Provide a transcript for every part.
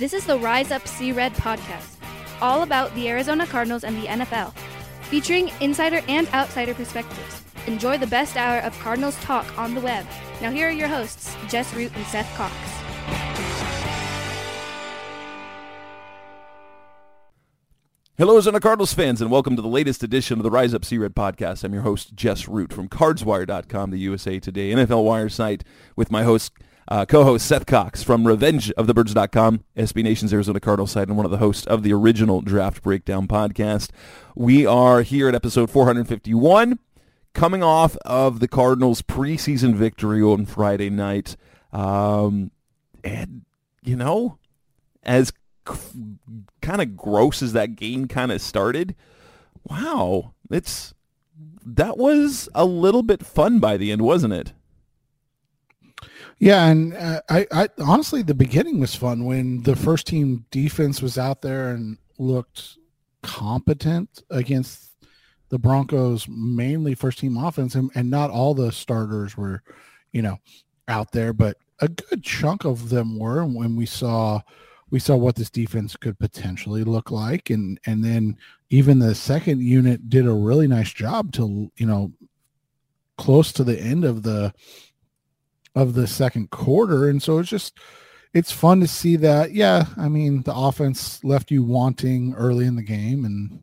This is the Rise Up Sea Red podcast, all about the Arizona Cardinals and the NFL, featuring insider and outsider perspectives. Enjoy the best hour of Cardinals talk on the web. Now, here are your hosts, Jess Root and Seth Cox. Hello, Arizona Cardinals fans, and welcome to the latest edition of the Rise Up Sea Red podcast. I'm your host, Jess Root from CardsWire.com, the USA Today NFL Wire site, with my host, uh, co-host Seth Cox from RevengeOfTheBirds.com, SB Nation's Arizona Cardinals site, and one of the hosts of the original Draft Breakdown podcast. We are here at episode 451, coming off of the Cardinals' preseason victory on Friday night. Um, and, you know, as kind of gross as that game kind of started, wow, it's that was a little bit fun by the end, wasn't it? Yeah, and uh, I, I honestly, the beginning was fun when the first team defense was out there and looked competent against the Broncos, mainly first team offense, and, and not all the starters were, you know, out there, but a good chunk of them were. And when we saw, we saw what this defense could potentially look like, and and then even the second unit did a really nice job till you know, close to the end of the of the second quarter. And so it's just it's fun to see that. Yeah, I mean the offense left you wanting early in the game and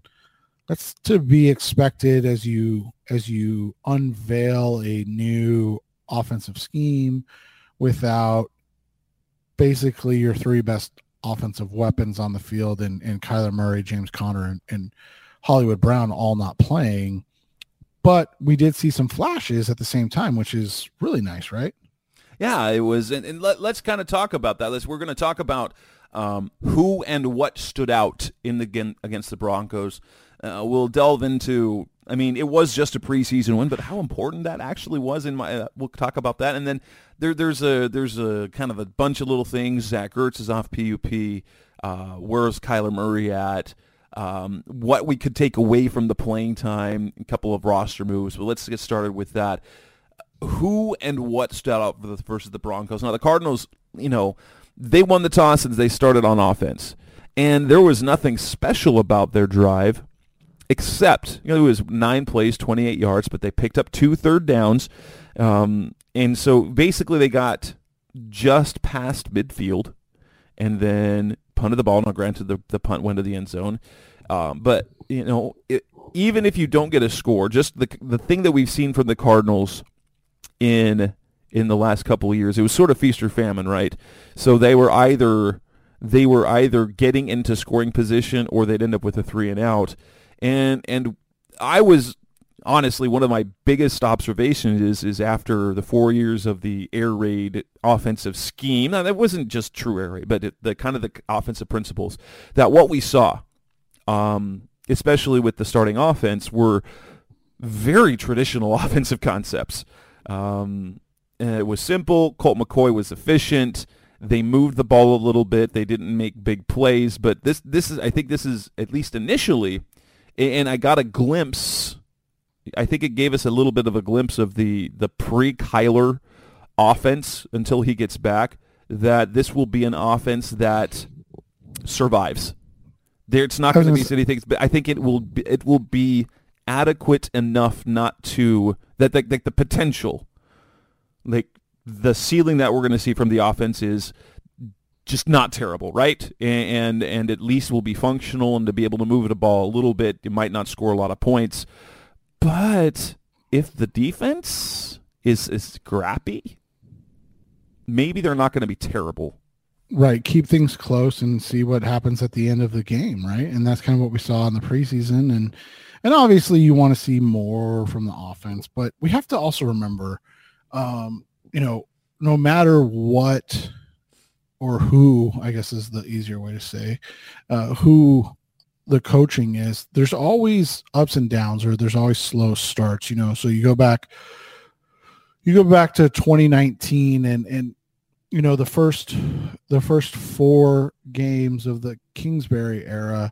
that's to be expected as you as you unveil a new offensive scheme without basically your three best offensive weapons on the field and, and Kyler Murray, James Conner, and, and Hollywood Brown all not playing. But we did see some flashes at the same time, which is really nice, right? Yeah, it was, and, and let, us kind of talk about that. Let's, we're going to talk about um, who and what stood out in the against the Broncos. Uh, we'll delve into. I mean, it was just a preseason win, but how important that actually was in my. Uh, we'll talk about that, and then there, there's a there's a kind of a bunch of little things. Zach Ertz is off PUP. Uh, where's Kyler Murray at? Um, what we could take away from the playing time, a couple of roster moves. But let's get started with that who and what stood out for the versus the Broncos. Now the Cardinals, you know, they won the toss and they started on offense, and there was nothing special about their drive, except you know it was nine plays, 28 yards, but they picked up two third downs, um, and so basically they got just past midfield, and then punted the ball. Now, granted, the the punt went to the end zone, um, but you know, it, even if you don't get a score, just the the thing that we've seen from the Cardinals in in the last couple of years. It was sort of feast or famine, right? So they were either they were either getting into scoring position or they'd end up with a three and out. And and I was honestly one of my biggest observations is is after the four years of the air raid offensive scheme. Now that wasn't just true air raid, but it, the kind of the offensive principles that what we saw, um, especially with the starting offense, were very traditional offensive concepts. Um, it was simple. Colt McCoy was efficient. They moved the ball a little bit. They didn't make big plays, but this this is I think this is at least initially, and I got a glimpse. I think it gave us a little bit of a glimpse of the the pre Kyler offense until he gets back. That this will be an offense that survives. There, it's not going to be anything, but I think it will. Be, it will be adequate enough not to that like, like the potential, like the ceiling that we're going to see from the offense is just not terrible, right? And, and and at least will be functional and to be able to move the ball a little bit. It might not score a lot of points, but if the defense is is scrappy, maybe they're not going to be terrible. right keep things close and see what happens at the end of the game right and that's kind of what we saw in the preseason and and obviously you want to see more from the offense but we have to also remember um you know no matter what or who i guess is the easier way to say uh who the coaching is there's always ups and downs or there's always slow starts you know? So you go back you go back to 2019 and and you know the first the first four games of the Kingsbury era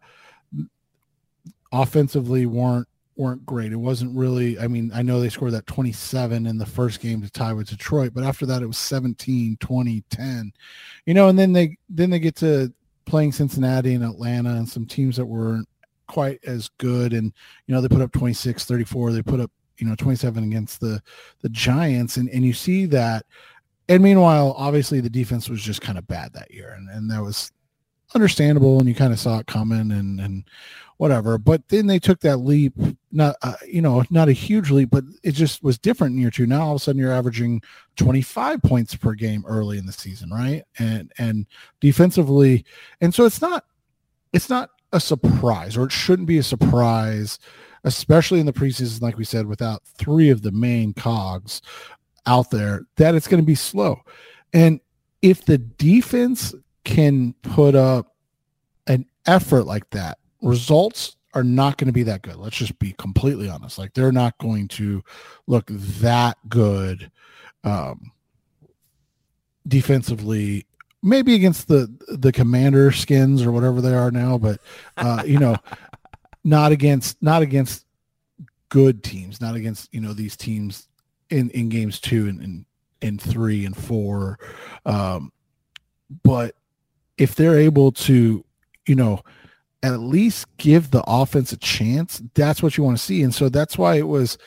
offensively weren't weren't great. It wasn't really I mean, I know they scored that 27 in the first game to tie with Detroit, but after that it was 17, 20, 10. You know, and then they then they get to playing Cincinnati and Atlanta and some teams that weren't quite as good. And you know they put up 26 34 they put up you know 27 against the the giants. And and you see that. And meanwhile obviously the defense was just kind of bad that year. And and that was understandable. And you kind of saw it coming and and whatever. But then they took that leap not uh, you know not a huge leap but it just was different in year two. Now all of a sudden you're averaging 25 points per game early in the season right? And and defensively and so it's not it's not a surprise or it shouldn't be a surprise especially in the preseason like we said without three of the main cogs out there that it's going to be slow. And if the defense can put up an effort like that results are not going to be that good. Let's just be completely honest. Like they're not going to look that good um, defensively. Maybe against the the commander skins or whatever they are now, but uh, you know, not against not against good teams, not against you know these teams in in games two and in in three and four. Um, but if they're able to, you know, at least give the offense a chance, that's what you want to see. And so that's why it was,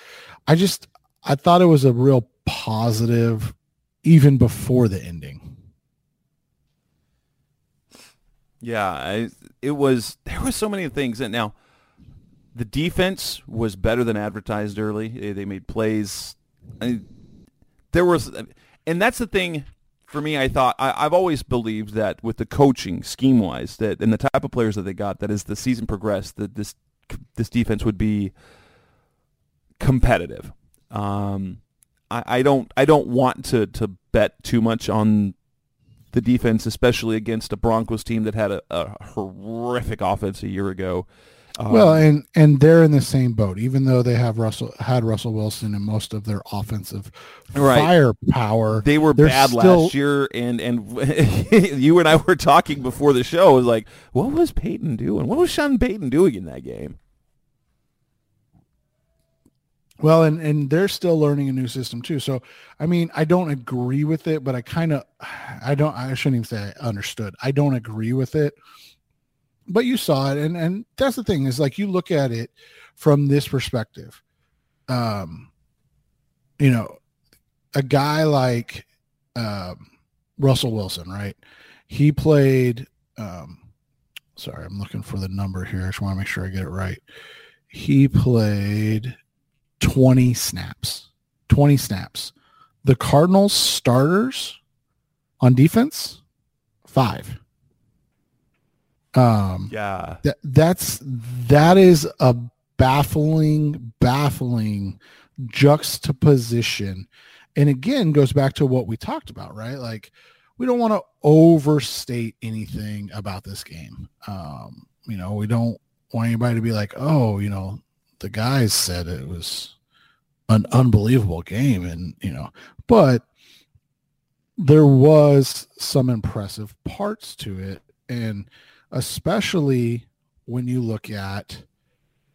I just, I thought it was a real positive even before the ending. Yeah, I, it was. There were so many things. And now, the defense was better than advertised early. They, they made plays. I, there was, and that's the thing for me. I thought I, I've always believed that with the coaching scheme wise, that and the type of players that they got, that as the season progressed, that this this defense would be competitive. Um, I, I don't I don't want to to bet too much on the defense, especially against a Broncos team that had a, a horrific offense a year ago. Um, well, and and they're in the same boat, even though they have Russell had Russell Wilson and most of their offensive Right. firepower. they were bad still- last year, and and you and I were talking before the show. It was like, what was Payton doing? What was Sean Payton doing in that game? Well, and and they're still learning a new system too. So, I mean, I don't agree with it, but I kind of, I don't, I shouldn't even say I understood. I don't agree with it, but you saw it, and and that's the thing is like you look at it from this perspective. Um, you know, a guy like um, Russell Wilson, right? He played. Um, sorry, I'm looking for the number here. I just want to make sure I get it right. He played 20 snaps. 20 snaps. The Cardinals starters on defense, five. Um, Yeah, that that's that is a baffling, baffling juxtaposition. And again, goes back to what we talked about, right? Like we don't want to overstate anything about this game. Um, you know, we don't want anybody to be like, oh, you know, the guys said it was an unbelievable game and you know, but there was some impressive parts to it and especially when you look at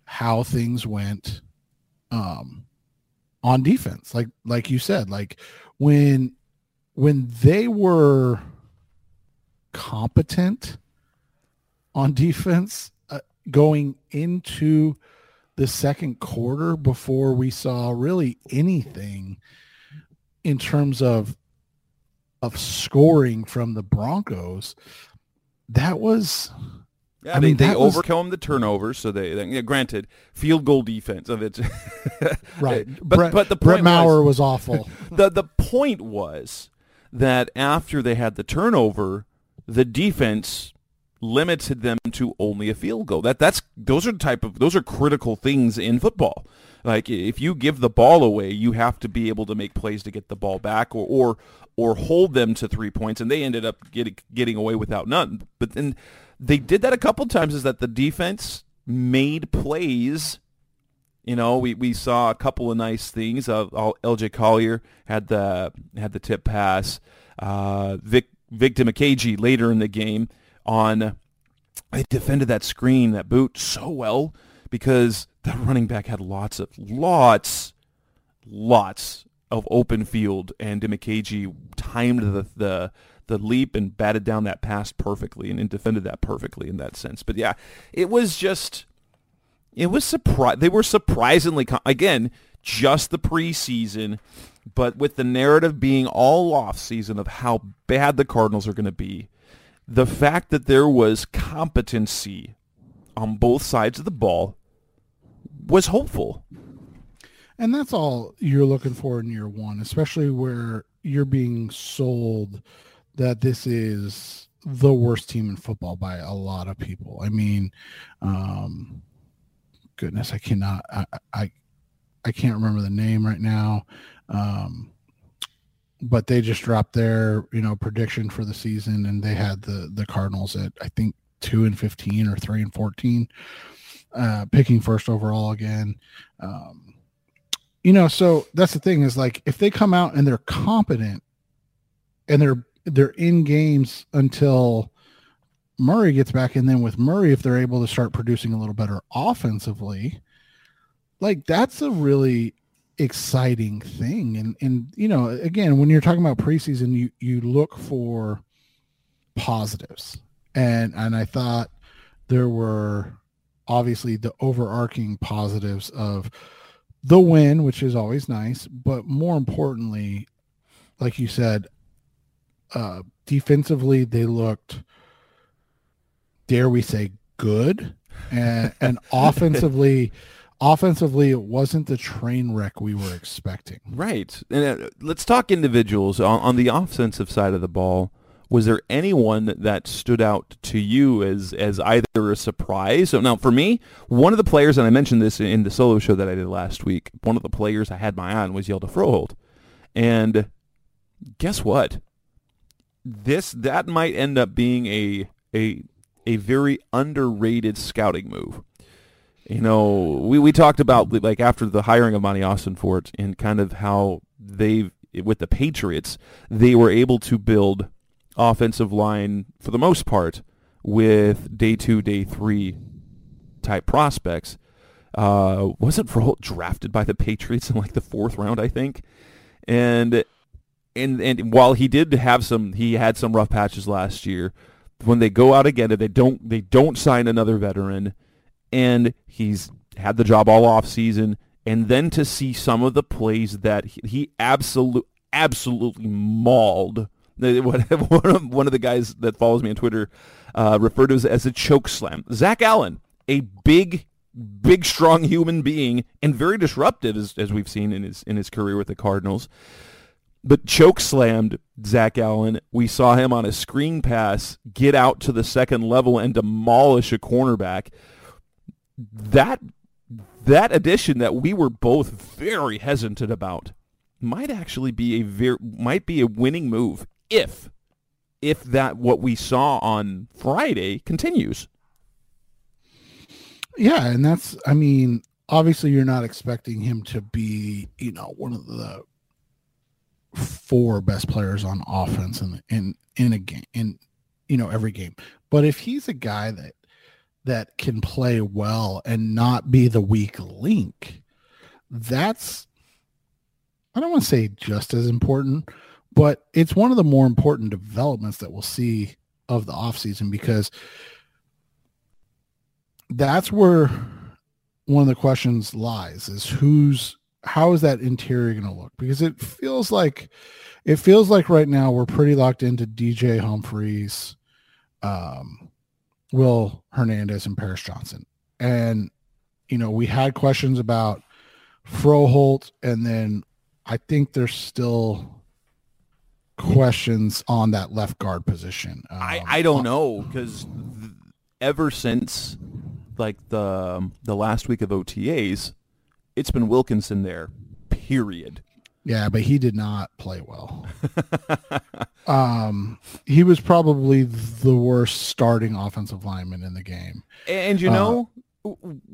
how things went um on defense. Like like you said like when when they were competent on defense uh, going into the second quarter before we saw really anything in terms of of scoring from the Broncos that was yeah. I they mean, they that was- overcome the turnovers, so they, they yeah, granted field goal defense of it. right but Brett, but the Brett Maher was, was awful the the point was that after they had the turnover, the defense limited them to only a field goal. That that's those are the type of those are critical things in football. Like if you give the ball away, you have to be able to make plays to get the ball back or or, or hold them to three points, and they ended up getting getting away without none. But then they did that a couple times. Is that the defense made plays? You know, we, we saw a couple of nice things. Uh, LJ Collier had the had the tip pass. Uh, Vic Victor Dimukeje later in the game on they defended that screen, that boot so well because that running back had lots of lots, lots of open field, and Dimukeje timed the, the the leap and batted down that pass perfectly and, and defended that perfectly in that sense. But yeah, it was just it was surprise. They were surprisingly again just the preseason, but with the narrative being all off season of how bad the Cardinals are going to be, the fact that there was competency on both sides of the ball was hopeful. And that's all you're looking for in year one, especially where you're being sold that this is the worst team in football by a lot of people. I mean, um, goodness, I cannot, I, I, I can't remember the name right now. Um, but they just dropped their, you know, prediction for the season and they had the, the Cardinals at, I think two and 15 or three and 14, uh, picking first overall again. Um, you know, so that's the thing is like, if they come out and they're competent and they're, they're in games until Murray gets back, and then with Murray, if they're able to start producing a little better offensively, like that's a really exciting thing. And and you know, again, when you're talking about preseason, you you look for positives, and and I thought there were obviously the overarching positives of the win, which is always nice, but more importantly, like you said, uh, defensively they looked dare we say good and and offensively offensively it wasn't the train wreck we were expecting right and uh, let's talk individuals on, on the offensive side of the ball was there anyone that stood out to you as as either a surprise? So now for me, one of the players, and I mentioned this in the solo show that I did last week, one of the players I had my eye on was Hjalte Froholdt. And guess what? This that might end up being a a a very underrated scouting move. You know, we, we talked about like after the hiring of Monti Ossenfort and kind of how they with the Patriots they were able to build offensive line for the most part with day two, day three type prospects. Uh, wasn't Froholdt drafted by the Patriots in like the fourth round, I think, and and and while he did have some, he had some rough patches last year when they go out again, they don't they don't sign another veteran, and he's had the job all off season, and then to see some of the plays that he, absolutely absolutely mauled. One of the guys that follows me on Twitter uh, referred to as, as a choke slam. Zach Allen, a big, big, strong human being, and very disruptive as, as we've seen in his in his career with the Cardinals but choke slammed Zach Allen. We saw him on a screen pass get out to the second level and demolish a cornerback. That that addition that we were both very hesitant about might actually be a very might be a winning move if if that what we saw on Friday continues. Yeah, and that's I mean, obviously you're not expecting him to be, you know, one of the four best players on offense in in in a game in you know every game. But if he's a guy that that can play well and not be the weak link, that's I don't want to say just as important, but it's one of the more important developments that we'll see of the offseason because that's where one of the questions lies is who's how is that interior going to look? Because it feels like it feels like right now we're pretty locked into DJ Humphries um, Will Hernandez, and Paris Johnson. And you know, we had questions about Froholdt, and then I think there's still questions on that left guard position. I, Um, I don't know because ever since like the the last week of OTAs, it's been Wilkinson there. Period. Yeah, but he did not play well. um, he was probably the worst starting offensive lineman in the game. And you Uh, know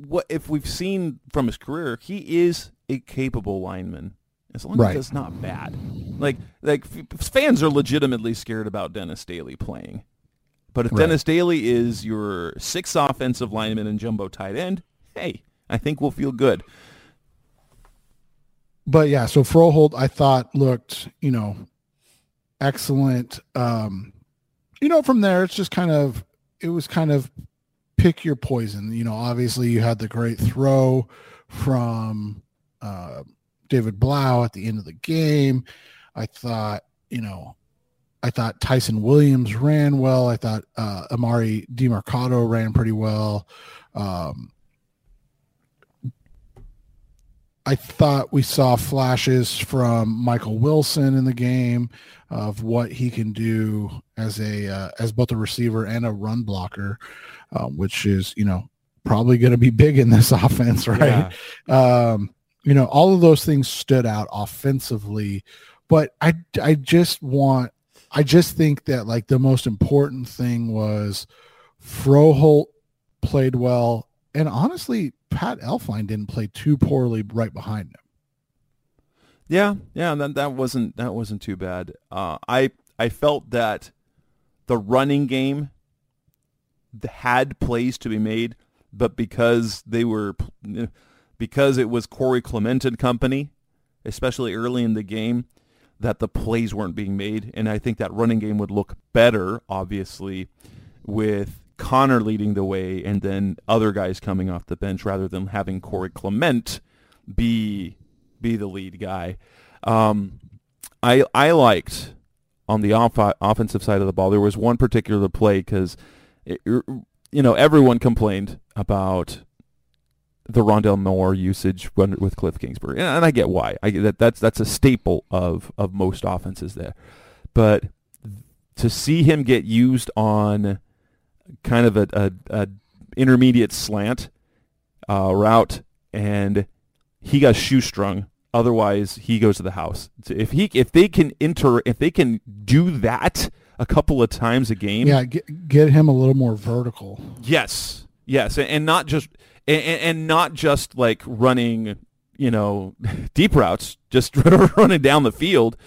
what? If we've seen from his career, he is a capable lineman. As long Right. as it's not bad. Like like fans are legitimately scared about Dennis Daly playing. But if Right. Dennis Daly is your sixth offensive lineman and jumbo tight end, hey, I think we'll feel good. But yeah, so Froholdt I thought looked, you know, excellent. Um, you know, from there it's just kind of it was kind of pick your poison. You know, obviously you had the great throw from uh, David Blough at the end of the game. I thought, you know, I thought Ty'Son Williams ran well. I thought uh, Emari Demercado ran pretty well. Um, I thought we saw flashes from Michael Wilson in the game of what he can do as a uh, as both a receiver and a run blocker, uh, which is you know probably going to be big in this offense, right? Um, you know, all of those things stood out offensively, but I I just want I just think that like the most important thing was Froholdt played well, and honestly, Pat Elflein didn't play too poorly right behind him. Yeah, yeah, that that wasn't that wasn't too bad. Uh, I I felt that the running game had plays to be made, but because they were because it was Corey Clement and company, especially early in the game, that the plays weren't being made, and I think that running game would look better, obviously, with Conner leading the way and then other guys coming off the bench rather than having Corey Clement be be the lead guy. Um, I I liked on the off- offensive side of the ball. There was one particular play because you know everyone complained about the Rondale Moore usage with Cliff Kingsbury, and, and I get why. I that that's that's a staple of of most offenses there, but to see him get used on kind of a, a, a intermediate slant uh, route and he got shoestrung. Otherwise, he goes to the house. So if he if they can enter if they can do that a couple of times a game, Yeah, get, get him a little more vertical. yes, yes, and, and not just and, and not just like running, you know, deep routes, just running down the field,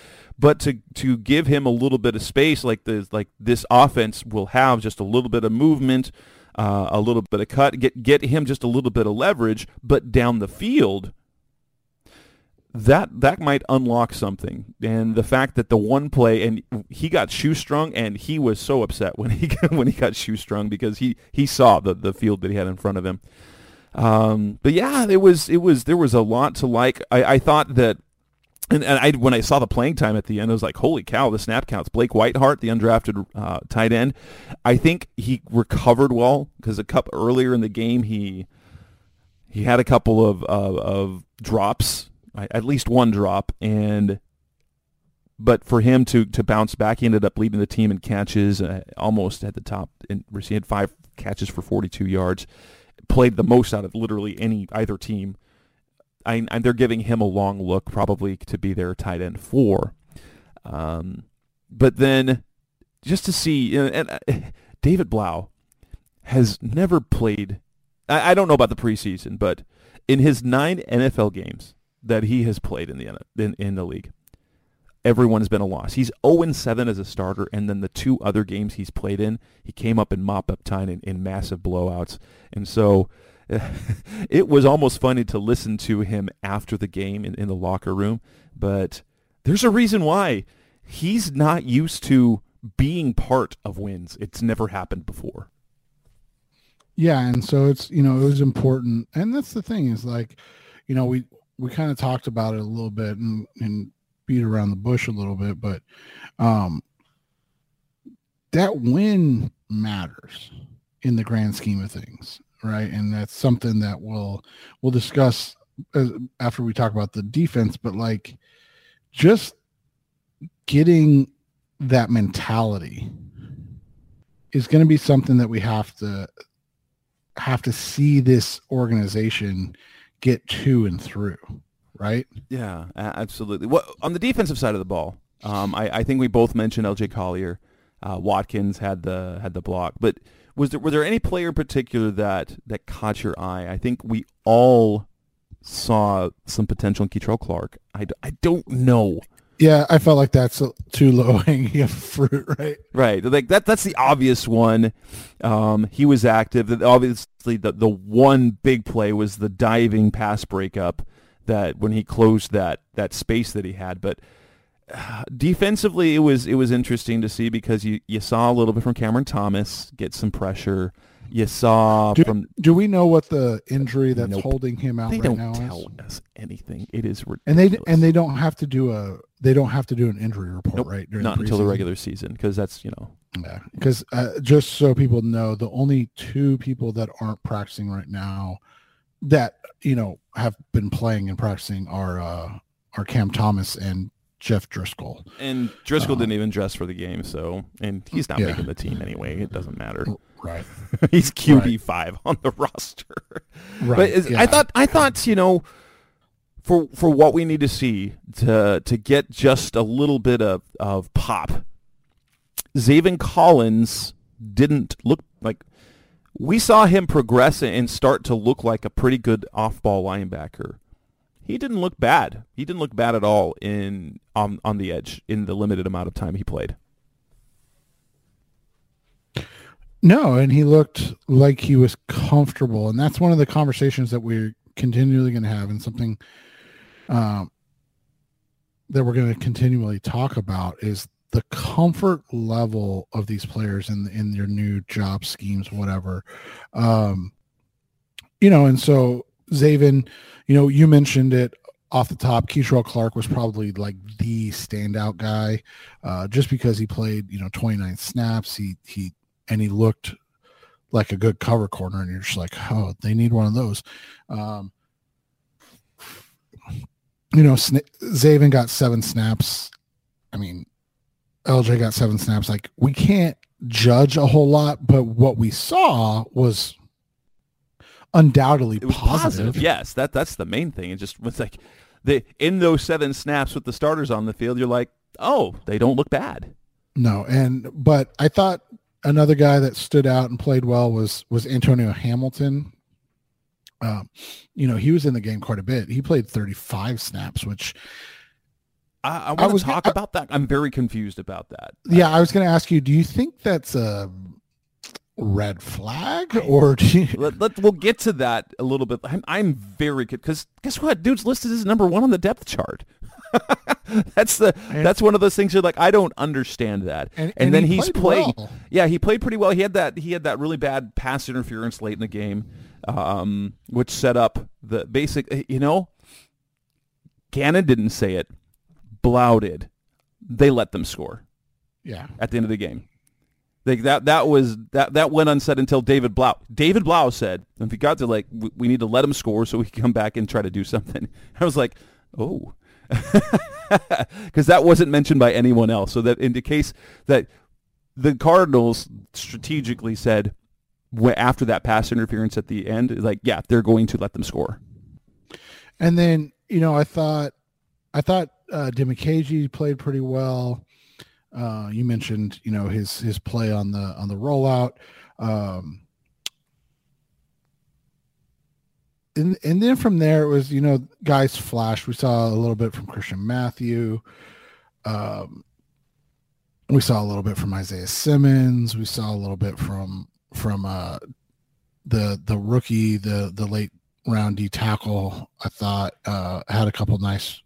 but to to give him a little bit of space, like the like this offense will have just a little bit of movement, uh, a little bit of cut, get get him just a little bit of leverage, but down the field that that might unlock something. And the fact that the one play and he got shoestrung and he was so upset when he when he got shoestrung because he he saw the the field that he had in front of him. Um, but yeah, it was it was there was a lot to like. I, I thought that. And, and I, when I saw the playing time at the end, I was like, "Holy cow!" The snap counts. Blake Whiteheart, the undrafted uh, tight end, I think he recovered well because a cup earlier in the game he he had a couple of of, of drops at least one drop and but for him to to bounce back he ended up leading the team in catches uh, almost at the top and he had five catches for 42 yards played the most out of literally any either team And they're giving him a long look probably to be their tight end four um, but then just to see and, and uh, David Blough has never played I, I don't know about the preseason but in his nine NFL games that he has played in the in, in the league. Everyone has been a loss. He's 0-7 as a starter, and then the two other games he's played in, he came up in mop-up time in, in massive blowouts. And so it was almost funny to listen to him after the game in, in the locker room. But there's a reason why. He's not used to being part of wins. It's never happened before. Yeah, and so it's you know it was important, and that's the thing is like, you know we we kind of talked about it a little bit and, and beat around the bush a little bit, but um, that win matters in the grand scheme of things, right? And that's something that we'll we'll discuss as, after we talk about the defense. But like, just getting that mentality is going to be something that we have to have to see this organization get to and through, right? Yeah, absolutely. What on the defensive side of the ball? Um, I, I think we both mentioned L.J. Collier. Uh, Watkins had the had the block, but was there were there any player in particular that that caught your eye? I think we all saw some potential in Kei'Trel Clark. I, I don't know. Yeah, I felt like that's a- too low hanging fruit, right? Right, like that. That's the obvious one. Um, he was active. Obviously, the the one big play was the diving pass breakup that when he closed that that space that he had. But defensively, it was it was interesting to see because you you saw a little bit from Cameron Thomas get some pressure. You saw Do, from do we know what the injury that's Nope. holding him out they right don't now tell is? us anything. It is ridiculous. And they and they don't have to do a they don't have to do an injury report, Nope, right? during not until the regular season because that's you know Yeah, because uh, just so people know, the only two people that aren't practicing right now that you know have been playing and practicing are uh, are Cam Thomas and Jeff Driskel. And Driskel didn't um, even dress for the game, so and he's not Yeah. making the team anyway. It doesn't matter. Oh, right. he's QB five on the roster. Right. But is, I thought I thought you know for for what we need to see to to get just a little bit of of pop. Zaven Collins didn't look like we saw him progress and start to look like a pretty good off-ball linebacker. He didn't look bad. He didn't look bad at all in on on the edge in the limited amount of time he played. No, and he looked like he was comfortable, and that's one of the conversations that we're continually going to have, and something um, that we're going to continually talk about is the comfort level of these players in in their new job schemes, whatever. Um, you know, and so Zaven, you know, you mentioned it off the top. Keyshaw Clark was probably like the standout guy, uh, just because he played, you know, 29 snaps. He he and he looked like a good cover corner and you're just like oh they need one of those um you know Sna- Zaven got seven snaps i mean lj got seven snaps like we can't judge a whole lot but what we saw was undoubtedly It was positive, positive. Yes, that that's the main thing. It just was like the in those seven snaps with the starters on the field, you're like, oh, they don't look bad. No, and but I thought another guy that stood out and played well was was Antonio Hamilton. Um, you know, he was in the game quite a bit. He played 35 snaps, which I, I I want to talk about that. I'm very confused about that. yeah, I was going to ask you, do you think that's a red flag or do you, Let, let, we'll get to that a little bit. I'm, I'm very because guess what, dude's listed as number one on the depth chart. that's the that's one of those things you're like I don't understand that. And- And, and then he he's played played. well. Yeah, he played pretty well. He had that he had that really bad pass interference late in the game, um, which set up the basic. You know, Gannon didn't say it. Blough did. They let them score yeah. at the end of the game. Like that that was that that went unsaid until David Blough. David Blough said, if he got to like, we, we need to let him score so we can come back and try to do something. I was like, oh, because that wasn't mentioned by anyone else. So that in the case that the Cardinals strategically said after that pass interference at the end, like, yeah, they're going to let them score. And then, you know, I thought I thought uh played pretty well. Uh you mentioned, you know, his his play on the on the rollout. Um and and then from there it was, you know, guys flashed. We saw a little bit from Christian Matthew. Um we saw a little bit from Isaiah Simmons. We saw a little bit from from uh the the rookie, the the late round D tackle. I thought uh, had a couple nice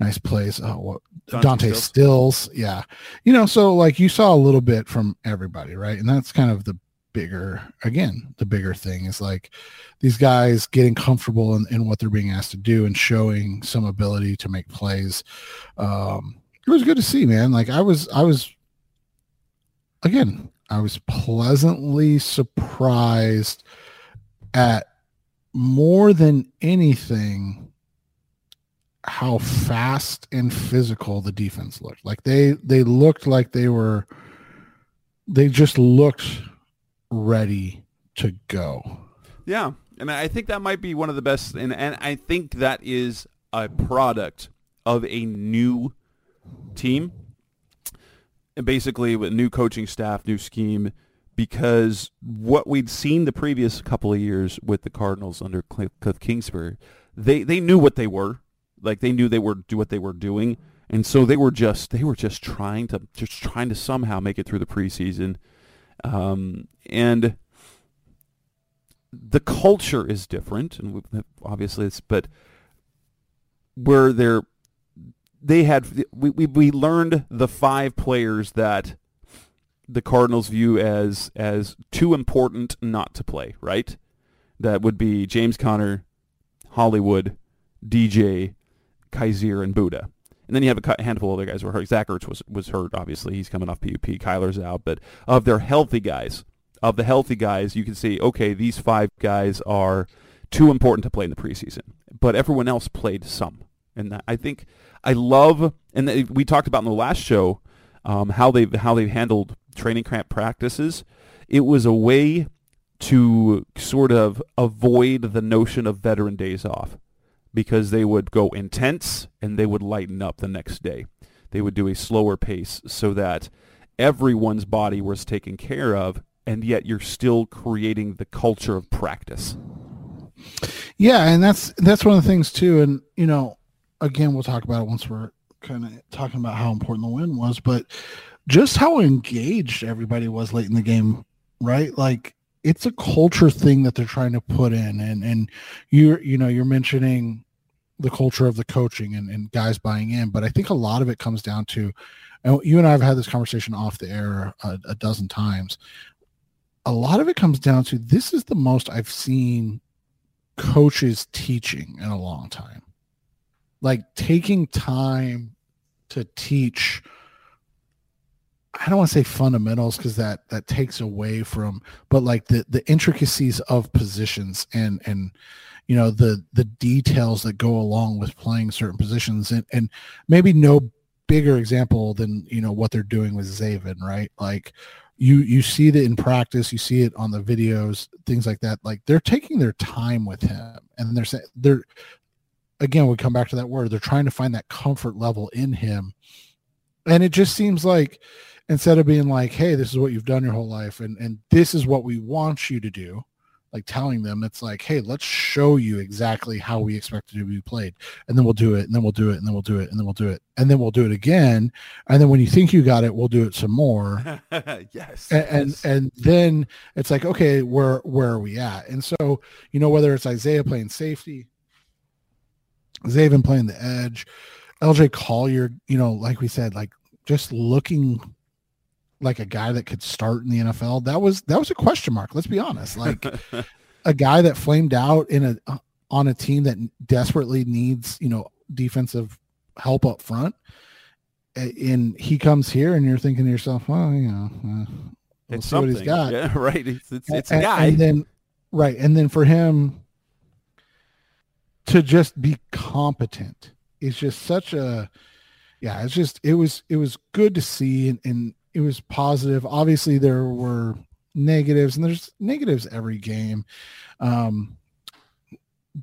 nice plays. Oh, what Dante Dante, Stills. Stills. yeah. You know, so like you saw a little bit from everybody, right? And that's kind of the bigger again, the bigger thing is like these guys getting comfortable in, in what they're being asked to do and showing some ability to make plays. Um, it was good to see, man. Like I was, I was again, I was pleasantly surprised at more than anything how fast and physical the defense looked. Like they they looked like they were they just looked ready to go. Yeah, and I think that might be one of the best, and and I think that is a product of a new team, and basically with new coaching staff, new scheme, because what we'd seen the previous couple of years with the Cardinals under Cliff Kingsbury, they they knew what they were, like they knew they were do what they were doing, and so they were just they were just trying to just trying to somehow make it through the preseason, um, and the culture is different, and obviously it's but where they're they had we, we we learned the five players that the Cardinals view as as too important not to play, right? That would be James Conner, Hollywood, DJ, Kyzir, and Budda. And then you have a handful of other guys who are hurt. Zach Ertz was, was hurt, obviously. He's coming off PUP. Kyler's out. But of their healthy guys, of the healthy guys, you can see, okay, these five guys are too important to play in the preseason. But everyone else played some. And I think I love, and we talked about in the last show, um, how they've how they've handled training camp practices. It was a way to sort of avoid the notion of veteran days off because they would go intense and they would lighten up the next day. They would do a slower pace so that everyone's body was taken care of and yet you're still creating the culture of practice. Yeah, and that's that's one of the things too. And you know, again, we'll talk about it once we're kind of talking about how important the win was, but just how engaged everybody was late in the game, right? Like it's a culture thing that they're trying to put in, and and you're you know you're mentioning the culture of the coaching and, and guys buying in, but I think a lot of it comes down to, and you and I have had this conversation off the air a, a dozen times a lot of it comes down to this is the most I've seen coaches teaching in a long time. Like taking time to teach I don't want to say fundamentals because that that takes away from but like the the intricacies of positions and and you know the the details that go along with playing certain positions and and maybe no bigger example than you know what they're doing with Zaven, right? Like you you see it in practice you see it on the videos things like that like they're taking their time with him and they're saying they're again we come back to that word they're trying to find that comfort level in him and it just seems like instead of being like hey this is what you've done your whole life and and this is what we want you to do like telling them it's like hey let's show you exactly how we expect it to be played and then we'll do it and then we'll do it and then we'll do it and then we'll do it and then we'll do it again and then when you think you got it we'll do it some more. Yes and, and and then it's like okay where where are we at? And so you know whether it's isaiah playing safety zaven playing the edge lj collier you know like we said like just looking like a guy that could start in the NFL. That was that was a question mark. Let's be honest. Like a guy that flamed out in a on a team that desperately needs you know defensive help up front. And he comes here, and you're thinking to yourself, well, you know, uh, we'll it's see what he's got. Yeah, right. It's, it's, it's and, a guy. And then, right, and then for him to just be competent is just such a, yeah. It's just it was it was good to see, and, and it was positive. Obviously, there were negatives, and there's negatives every game. Um,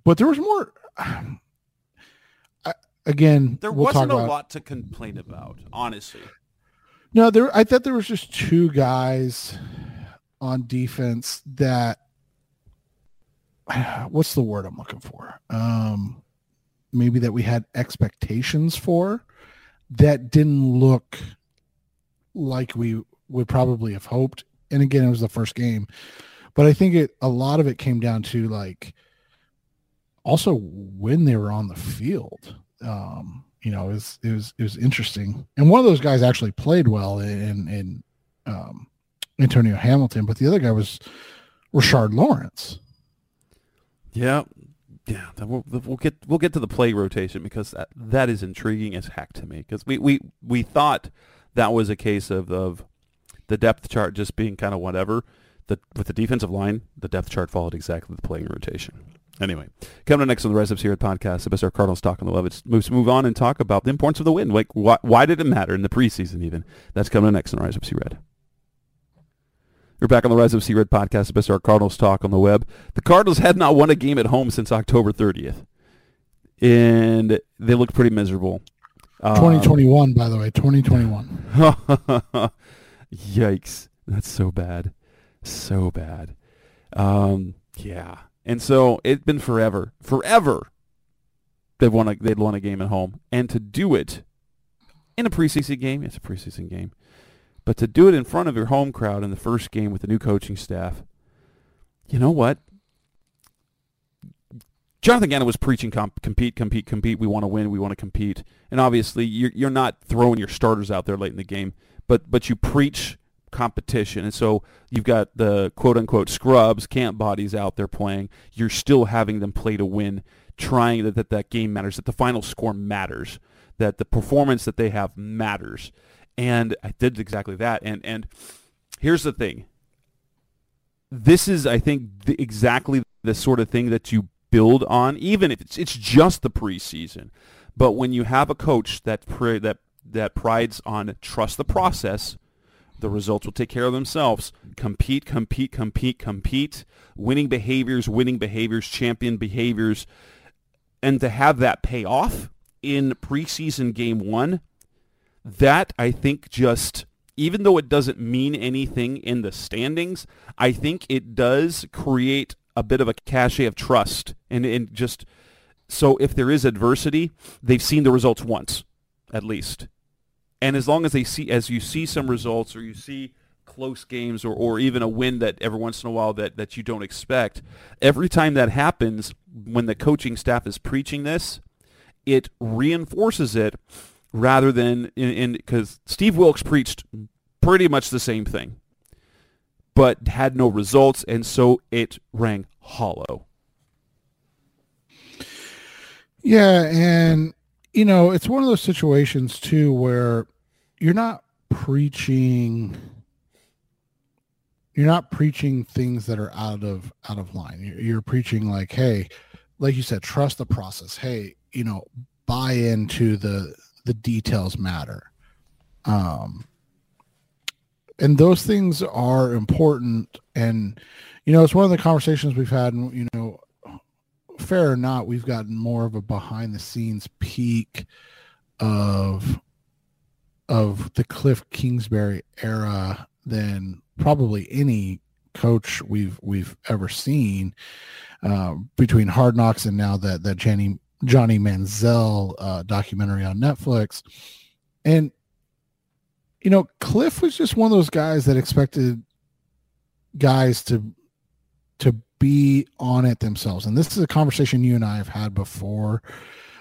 but there was more. I, again, there we'll wasn't a about, lot to complain about, honestly. No, there. I thought there was just two guys on defense that. What's the word I'm looking for? Um, maybe that we had expectations for that didn't look like we would probably have hoped. And again, it was the first game, but I think it a lot of it came down to like also when they were on the field. Um, you know, it was it was it was interesting. And one of those guys actually played well in in um, Antonio Hamilton, but the other guy was Rashard Lawrence. Yeah, yeah. We'll, we'll get we'll get to the play rotation because that, that is intriguing as heck to me because we, we we thought that was a case of, of the depth chart just being kind of whatever. The, with the defensive line, the depth chart followed exactly the playing rotation. Anyway, coming up next on the Rise here at podcast, the best hour Cardinals talk on the love. Let's move on and talk about the importance of the win. Like, why, why did it matter in the preseason? Even that's coming up next on Rise Up Sea Red. We're back on the Rise Up Sea Red podcast, the best hour Cardinals talk on the web. The Cardinals had not won a game at home since October 30th, and they looked pretty miserable. Um, 2021, by the way, 2021. Yikes! That's so bad, so bad. Um, yeah. And so it's been forever, forever. They've won a, they'd won a game at home, and to do it in a preseason game, it's a preseason game, but to do it in front of your home crowd in the first game with the new coaching staff, you know what? Jonathan Gannon was preaching comp- compete, compete, compete. We want to win. We want to compete. And obviously, you're, you're not throwing your starters out there late in the game, but but you preach competition. And so you've got the quote unquote scrubs, camp bodies out there playing. You're still having them play to win, trying that, that that game matters, that the final score matters, that the performance that they have matters. And I did exactly that. And and here's the thing. This is, I think, the, exactly the sort of thing that you build on, even if it's, it's just the preseason. But when you have a coach that pr- that that prides on trust the process, the results will take care of themselves. Compete, compete, compete, compete. Winning behaviors, winning behaviors, champion behaviors. And to have that pay off in preseason game one, that I think just, even though it doesn't mean anything in the standings, I think it does create a bit of a cachet of trust. And, and just, so if there is adversity, they've seen the results once, at least and as long as they see, as you see some results or you see close games or, or even a win that every once in a while that, that you don't expect, every time that happens, when the coaching staff is preaching this, it reinforces it rather than in because Steve Wilks preached pretty much the same thing, but had no results, and so it rang hollow. Yeah, and you know, it's one of those situations too where you're not preaching you're not preaching things that are out of out of line. You're, you're preaching like, hey, like you said, trust the process. Hey, you know, buy into the the details matter. Um and those things are important. And you know it's one of the conversations we've had and you know fair or not, we've gotten more of a behind the scenes peek of of the Cliff Kingsbury era than probably any coach we've we've ever seen uh, between Hard Knocks and now that that Jenny Johnny Manziel uh, documentary on Netflix, and you know Cliff was just one of those guys that expected guys to to be on it themselves. And this is a conversation you and I have had before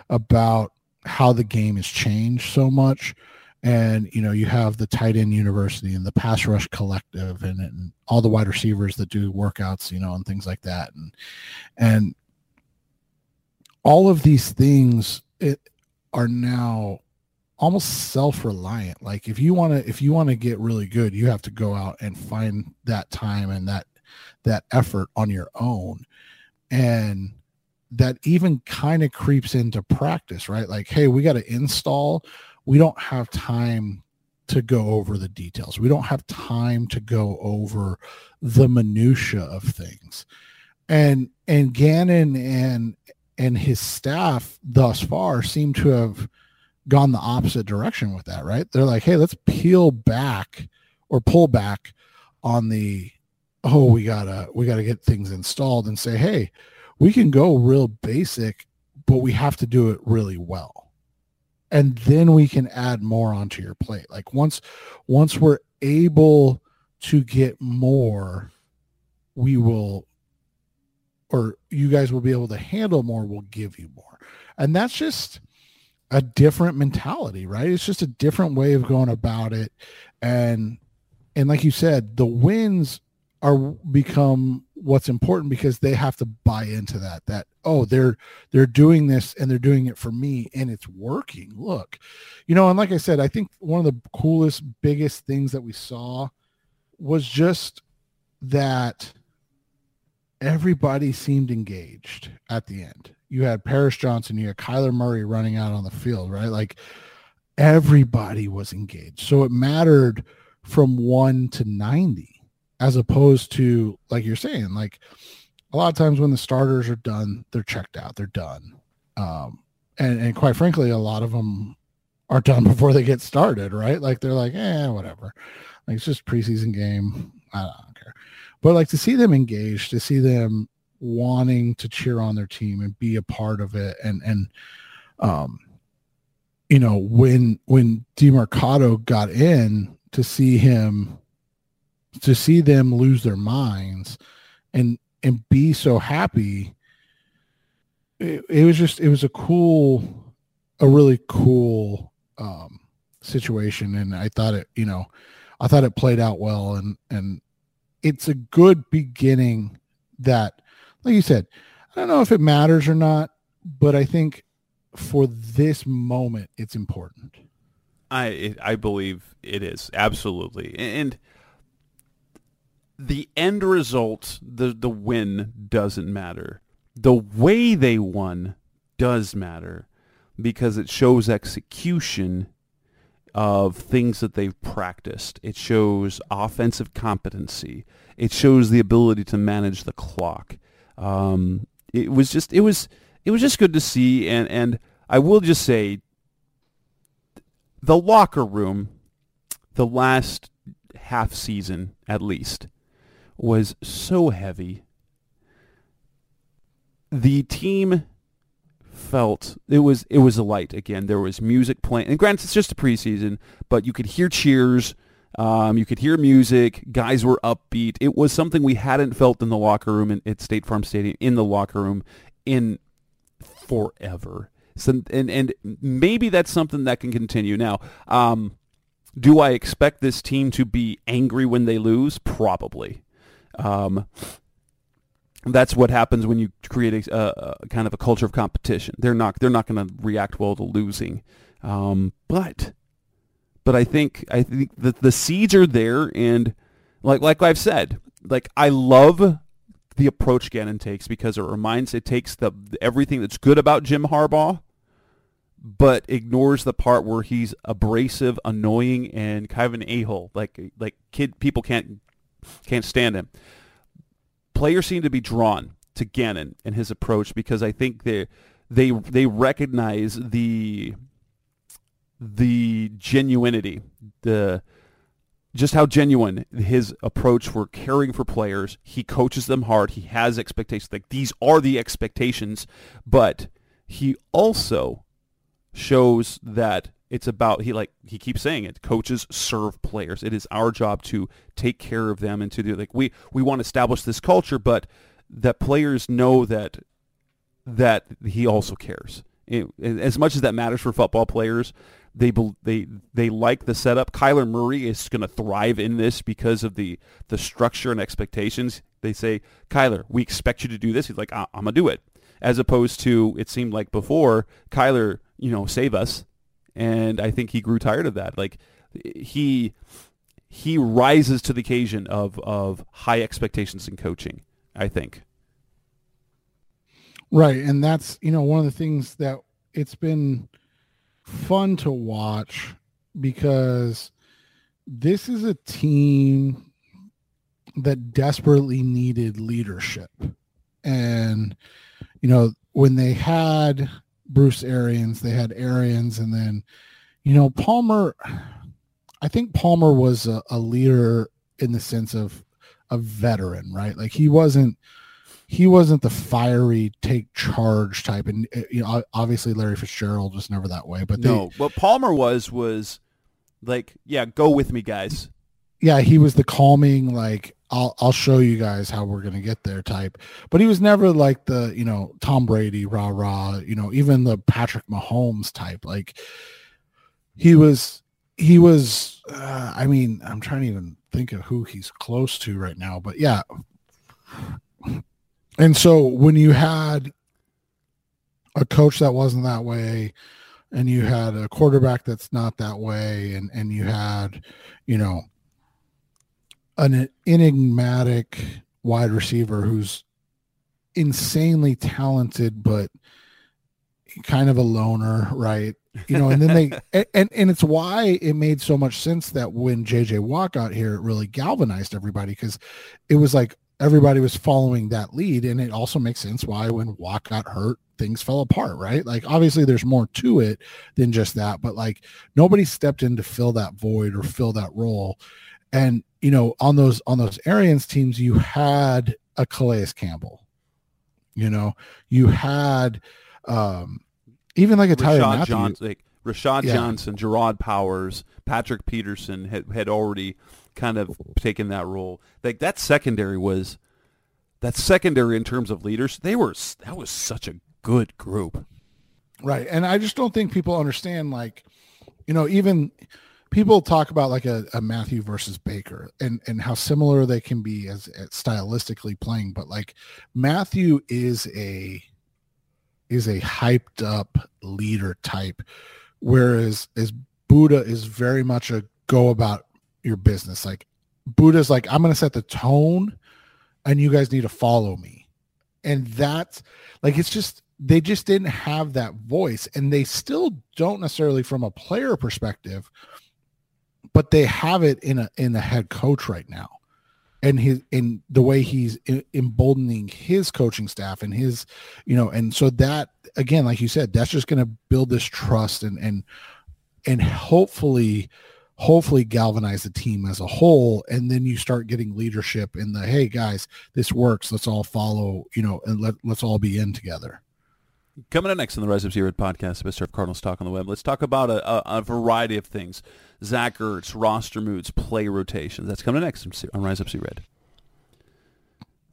about how the game has changed so much. And you know, you have the tight end university and the pass rush collective and, and all the wide receivers that do workouts, you know, and things like that. And and all of these things it, are now almost self-reliant. Like if you want to if you want to get really good you have to go out and find that time and that that effort on your own. And that even kind of creeps into practice right? Like hey we got to install. We don't have time to go over the details. We don't have time to go over the minutia of things. And and gannon and and his staff thus far seem to have gone the opposite direction with that right? They're like hey let's peel back or pull back on the oh we gotta we gotta get things installed and say hey we can go real basic but we have to do it really well and then we can add more onto your plate. Like once once we're able to get more we will or you guys will be able to handle more we'll give you more. And that's just a different mentality right? It's just a different way of going about it. And and like you said the wins are become what's important because they have to buy into that that oh they're they're doing this and they're doing it for me and it's working. Look you know and like i said i think one of the coolest biggest things that we saw was just that everybody seemed engaged at the end. You had Paris Johnson, you had Kyler Murray running out on the field, right? Like everybody was engaged. So it mattered from one to 90 as opposed to like you're saying, like a lot of times when the starters are done, they're checked out, they're done. Um, and, and quite frankly, a lot of them are done before they get started, right? Like they're like, eh, whatever. Like it's just preseason game. I don't care. But like to see them engaged, to see them wanting to cheer on their team and be a part of it. And and um you know when when Demercado got in to see him to see them lose their minds and and be so happy it, it was just it was a cool a really cool um situation. And i thought it you know i thought it played out well. And and it's a good beginning that like you said i don't know if it matters or not but i think for this moment it's important I I believe it is absolutely, and the end result, the the win doesn't matter. The way they won does matter because it shows execution of things that they've practiced. It shows offensive competency. It shows the ability to manage the clock. Um, it was just it was it was just good to see, and and I will just say the locker room, the last half season at least, was so heavy. The team felt it was it was a light again. There was music playing, and granted, it's just a preseason, but you could hear cheers. Um, you could hear music. Guys were upbeat. It was something we hadn't felt in the locker room in, at State Farm Stadium in the locker room in forever. So, and and maybe that's something that can continue. Now, um, do I expect this team to be angry when they lose? Probably. Um, that's what happens when you create a, a, kind of a culture of competition. They're not they're not going to react well to losing, um, but but I think I think that the seeds are there, and like like I've said, like I love the approach Gannon takes because it reminds it takes the everything that's good about Jim Harbaugh, but ignores the part where he's abrasive, annoying, and kind of an a hole. Like like kid people can't can't stand him. Players seem to be drawn to Gannon and his approach because I think they they they recognize the the genuinity, the just how genuine his approach for caring for players. He coaches them hard. He has expectations. Like these are the expectations, but he also shows that it's about he like he keeps saying it. Coaches serve players. It is our job to take care of them and to do like we we want to establish this culture, but that players know that that he also cares. It, as much as that matters for football players, they they they like the setup. Kyler Murray is going to thrive in this because of the the structure and expectations. They say, Kyler, we expect you to do this. He's like, I'm gonna do it. As opposed to it seemed like before, Kyler, you know, save us, and I think he grew tired of that. Like he he rises to the occasion of of high expectations in coaching. I think. Right, and that's you know one of the things that it's been fun to watch because this is a team that desperately needed leadership. And, you know, when they had Bruce Arians, they had Arians, and then, you know, Palmer, I think Palmer was a, a leader in the sense of a veteran, right? Like he wasn't he wasn't the fiery take charge type. And uh, you know obviously larry fitzgerald was never that way but they, no what palmer was was like yeah go with me guys. Yeah he was the calming like i'll i'll show you guys how we're gonna get there type. But he was never like the you know tom brady rah rah you know even the patrick mahomes type. Like he was he was uh, i mean i'm trying to even think of who he's close to right now but yeah and so when you had a coach that wasn't that way and you had a quarterback that's not that way and and you had you know an enigmatic wide receiver who's insanely talented, but kind of a loner, right? You know, and then they a- and and it's why it made so much sense that when JJ Watt got here, it really galvanized everybody because it was like everybody was following that lead, and it also makes sense why when Watt got hurt, things fell apart, right? Like obviously there's more to it than just that, but like nobody stepped in to fill that void or fill that role. And you know, on those on those Arians teams, you had a Calais Campbell. You know, you had um even like a Tyler Rashad. Johnson, like Rashad Yeah. Johnson, Jerraud Powers, Patrick Peterson had, had already kind of taken that role. Like that secondary was that secondary in terms of leaders. They were that was such a good group. Right. And I just don't think people understand like, you know, even people talk about like a, a Mathieu versus Baker and and how similar they can be as, as stylistically playing, but like Mathieu is a is a hyped up leader type, whereas as Budda is very much a go about your business. Like Budda's like, I'm gonna set the tone and you guys need to follow me. And that's like it's just they just didn't have that voice and they still don't necessarily from a player perspective but they have it in a in the head coach right now and his in the way he's emboldening his coaching staff and his you know and so that again like you said that's just going to build this trust and and and hopefully hopefully galvanize the team as a whole and then you start getting leadership in the hey guys this works let's all follow you know and let, let's all be in together Coming up next on the Rise of Zero podcast, Mr. of Cardinals Talk on the Web, let's talk about a, a, a variety of things. Zach Ertz, roster moods, play rotations. That's coming next on Rise Up C Red.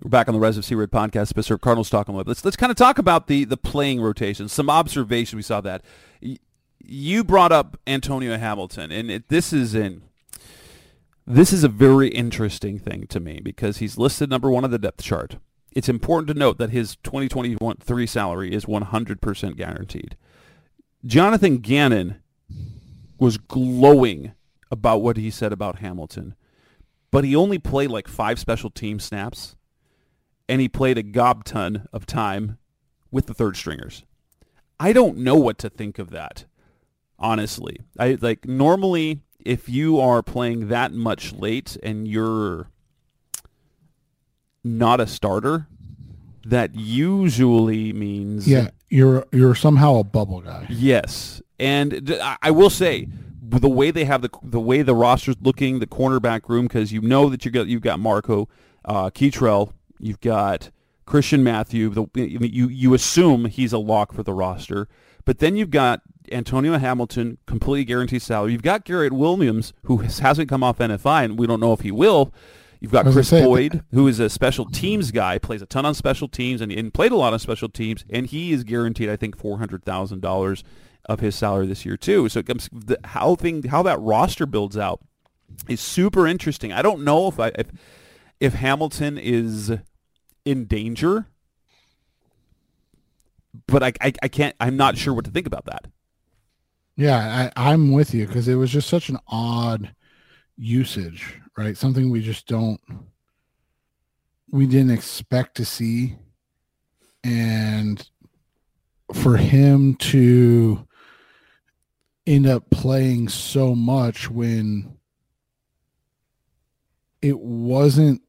We're back on the Rise of C Red podcast, Mr. of Cardinals Talk on the Web. Let's, let's kind of talk about the, the playing rotations, some observation. We saw that. You brought up Antonio Hamilton, and it, this is in this is a very interesting thing to me because he's listed number one on the depth chart. It's important to note that his 2023 salary is 100% guaranteed. Jonathan Gannon was glowing about what he said about Hamilton, but he only played like five special team snaps, and he played a gob ton of time with the third stringers. I don't know what to think of that, honestly. I like normally if you are playing that much late and you're not a starter, that usually means yeah you're you're somehow a bubble guy Yes, and I will say the way they have the the way the roster's looking, the cornerback room, because you know that you got you've got Marco, uh, Kei'Trel, you've got Christian Matthew. The, you you assume he's a lock for the roster, but then you've got Antonio Hamilton, completely guaranteed salary. You've got Garrett Williams, who has, hasn't come off NFI, and we don't know if he will. You've got Chris say, Boyd, who is a special teams guy, plays a ton on special teams, and, and played a lot on special teams, and he is guaranteed, I think, four hundred thousand dollars of his salary this year too. So it comes the, how thing how that roster builds out is super interesting. I don't know if I if if Hamilton is in danger, but I I, I can't. I'm not sure what to think about that. Yeah, I, I'm with you because it was just such an odd usage, right? Something we just don't, we didn't expect to see. And for him to end up playing so much when it wasn't,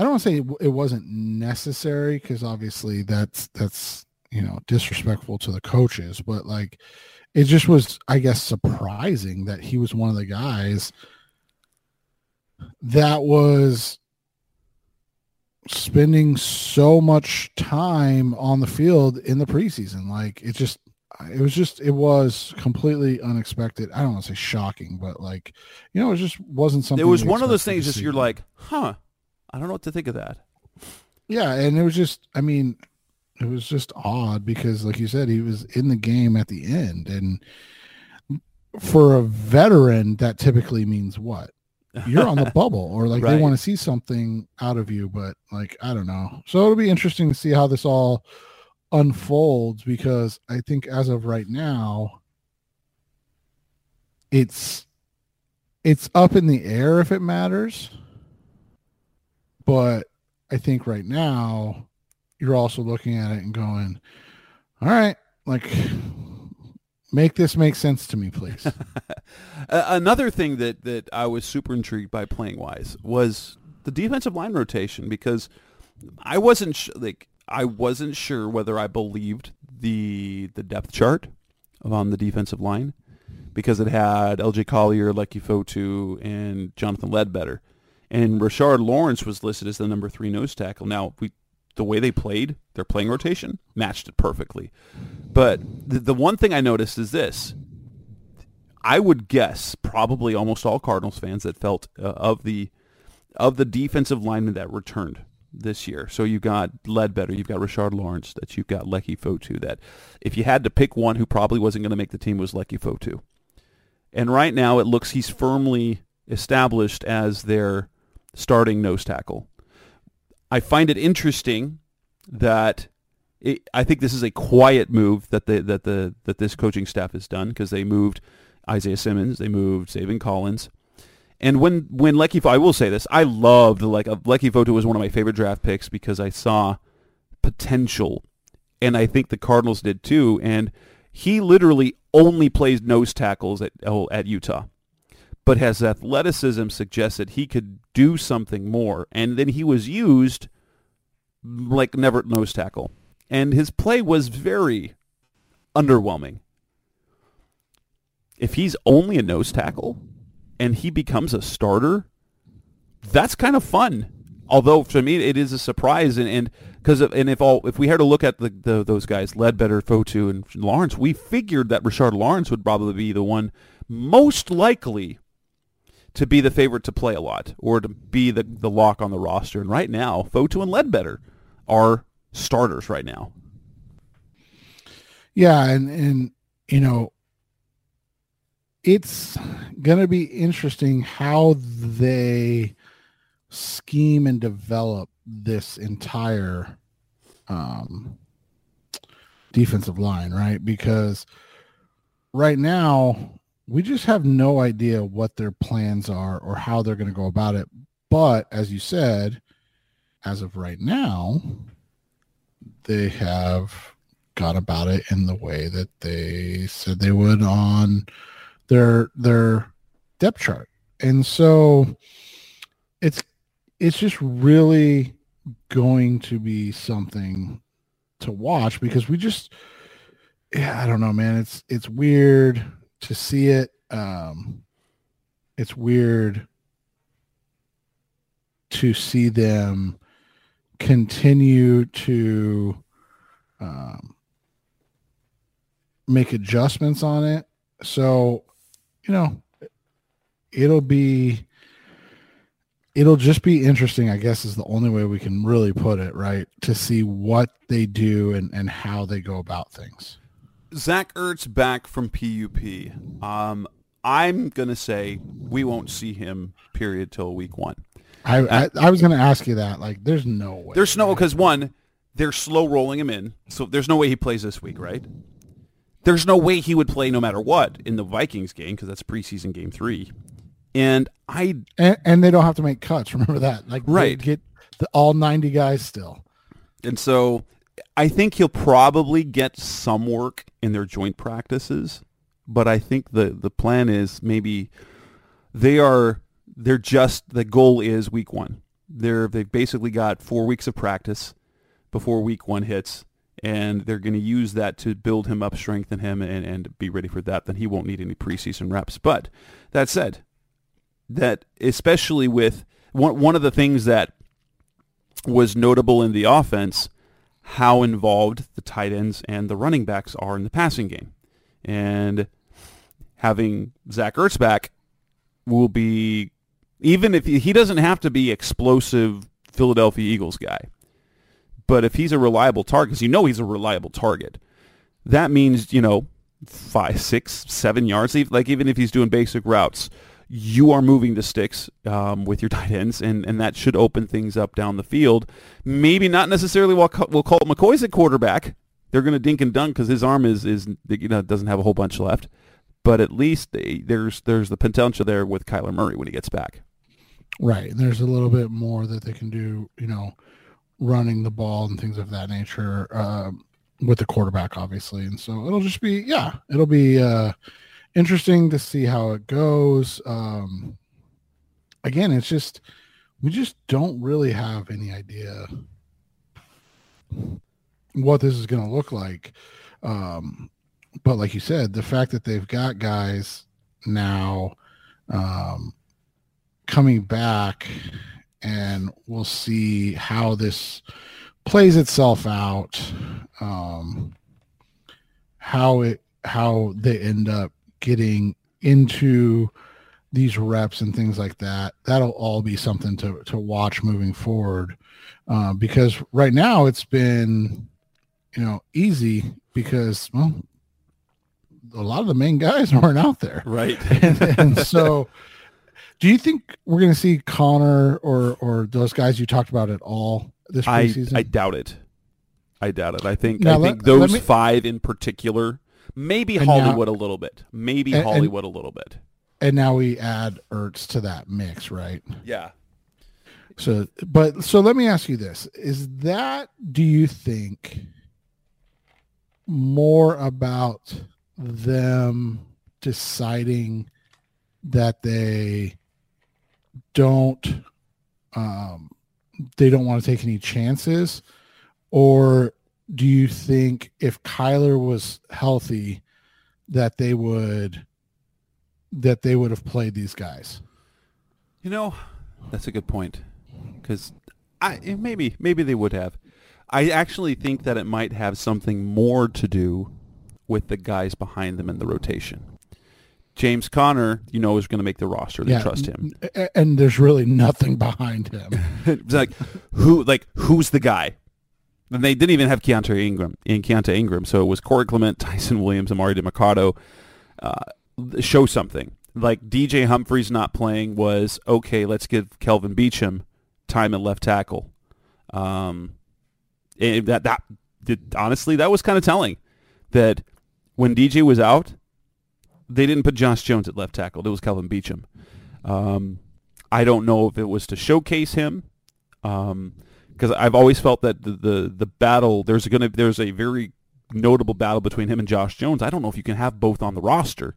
I don't want to say it, it wasn't necessary because obviously that's, that's, you know disrespectful to the coaches but like it just was i guess surprising that he was one of the guys that was spending so much time on the field in the preseason like it just it was just it was completely unexpected i don't want to say shocking but like you know it just wasn't something It was one of those things. Just you're like, huh? I don't know what to think of that. Yeah, and it was just I mean, it was just odd because like you said, he was in the game at the end. And for a veteran, that typically means what? You're on the bubble or like they want to see something out of you, but like I don't know. So it'll be interesting to see how this all unfolds because I think as of right now, it's it's up in the air if it matters. But I think right now you're also looking at it and going, all right, like make this make sense to me, please. Another thing that, that I was super intrigued by playing wise was the defensive line rotation because I wasn't sh- like I wasn't sure whether I believed the the depth chart on the defensive line because it had LJ Collier, Leki Fotu, and Jonathan Ledbetter, and Rashard Lawrence was listed as the number three nose tackle. Now we the way they played their playing rotation matched it perfectly, but the, the one thing I noticed is this: I would guess probably almost all Cardinals fans that felt uh, of the of the defensive linemen that returned this year. So you've got Ledbetter, you've got Richard Lawrence, that you've got Leki Fotu. That if you had to pick one who probably wasn't going to make the team was Leki Fotu. And right now it looks he's firmly established as their starting nose tackle. I find it interesting that it, I think this is a quiet move that the that the that this coaching staff has done because they moved Isaiah Simmons, they moved Zaven Collins, and when when Leki, I will say this, I loved like uh, Leki Fotu was one of my favorite draft picks because I saw potential, and I think the Cardinals did too. And he literally only plays nose tackles at oh, at Utah, but his athleticism suggests that he could do something more. And then he was used like never nose tackle, and his play was very underwhelming. If he's only a nose tackle and he becomes a starter, that's kind of fun. Although for me it is a surprise, and and because and if all if we had to look at the, the those guys, Ledbetter, Fotu, and Lawrence, we figured that Richard Lawrence would probably be the one most likely to be the favorite to play a lot or to be the the lock on the roster. And right now, Fotu and Ledbetter are starters right now. Yeah, and and you know, it's gonna be interesting how they scheme and develop this entire um, defensive line, right? Because right now we just have no idea what their plans are or how they're going to go about it. But as you said, as of right now, they have gone about it in the way that they said they would on their their depth chart. And so it's it's just really going to be something to watch because we just yeah, I don't know, man. It's it's weird to see it. Um it's weird to see them continue to um, make adjustments on it. So, you know, it'll be it'll just be interesting, I guess is the only way we can really put it, right? To see what they do and, and how they go about things. Zach Ertz back from PUP. Um, I'm gonna say we won't see him period till week one. I I, I was going to ask you that. Like, there's no way. There's no because one, they're slow rolling him in, so there's no way he plays this week, right? There's no way he would play no matter what in the Vikings game because that's preseason game three, and I and, and they don't have to make cuts. Remember that, like, Right. Get the, all 90 guys still. and so I think he'll probably get some work in their joint practices, but I think the the plan is maybe they are they're just the goal is week one. They're they've basically got four weeks of practice before week one hits, and they're going to use that to build him up, strengthen him, and, and be ready for that. Then he won't need any preseason reps. But that said, that especially with one one of the things that was notable in the offense, how involved the tight ends and the running backs are in the passing game, and having Zach Ertz back will be even if he, doesn't have to be explosive Philadelphia Eagles guy, but if he's a reliable target, because you know he's a reliable target, that means you know five, six, seven yards. Like even if he's doing basic routes, you are moving the sticks um, with your tight ends, and, and that should open things up down the field. Maybe not necessarily while Co- we'll call McCoy's at quarterback. They're going to dink and dunk because his arm is is you know doesn't have a whole bunch left. But at least they, there's there's the potential there with Kyler Murray when he gets back. Right. And there's a little bit more that they can do, you know, running the ball and things of that nature um, with the quarterback, obviously. And so it'll just be, yeah, it'll be uh, interesting to see how it goes. Um, again, it's just we just don't really have any idea what this is going to look like. Um, but like you said, the fact that they've got guys now um, coming back, and we'll see how this plays itself out. Um, how it how they end up getting into these reps and things like that that'll all be something to to watch moving forward uh, because right now it's been you know easy because well a lot of the main guys aren't out there Right. and, and so do you think we're going to see Conner or or those guys you talked about at all this I preseason I doubt it. I doubt it. I think Now I let- think those me- five in particular, maybe And now- Hollywood a little bit, maybe And- and- Hollywood a little bit. and now we add ertz to that mix right Yeah. So, but so let me ask you this: Is that do you think more about them deciding that they don't um, they don't want to take any chances, or do you think if Kyler was healthy, that they would that they would have played these guys? You know, that's a good point. Because I eh, maybe maybe they would have. I actually think that it might have something more to do with the guys behind them in the rotation. James Conner, you know, is going to make the roster. They trust him. And there's really nothing behind him. it's like who like who's the guy? And they didn't even have Keontae Ingram in Keontae Ingram, so it was Corey Clement, Ty'Son Williams, Emari Demercado. Uh, show something. Like DJ Humphries not playing was okay. Let's give Kelvin Beachum time at left tackle. Um, that that did, honestly that was kind of telling that when DJ was out, they didn't put Josh Jones at left tackle. It was Kelvin Beachum. Um, I don't know if it was to showcase him, because I've always felt that the, the the battle there's gonna there's a very notable battle between him and Josh Jones. I don't know if you can have both on the roster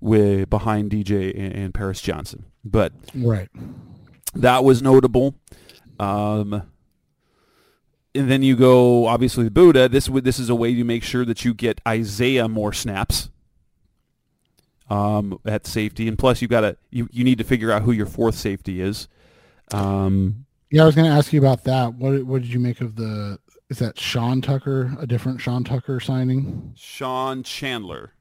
with behind DJ and, and Paris Johnson, but right. that was notable. Um, and then you go obviously Budda. This would this is a way to make sure that you get Isaiah more snaps um, at safety, and plus you got to you, you need to figure out who your fourth safety is. Um, Yeah, I was going to ask you about that. What what did you make of the? Is that Sean Tucker, a different Sean Tucker signing? Sean Chandler.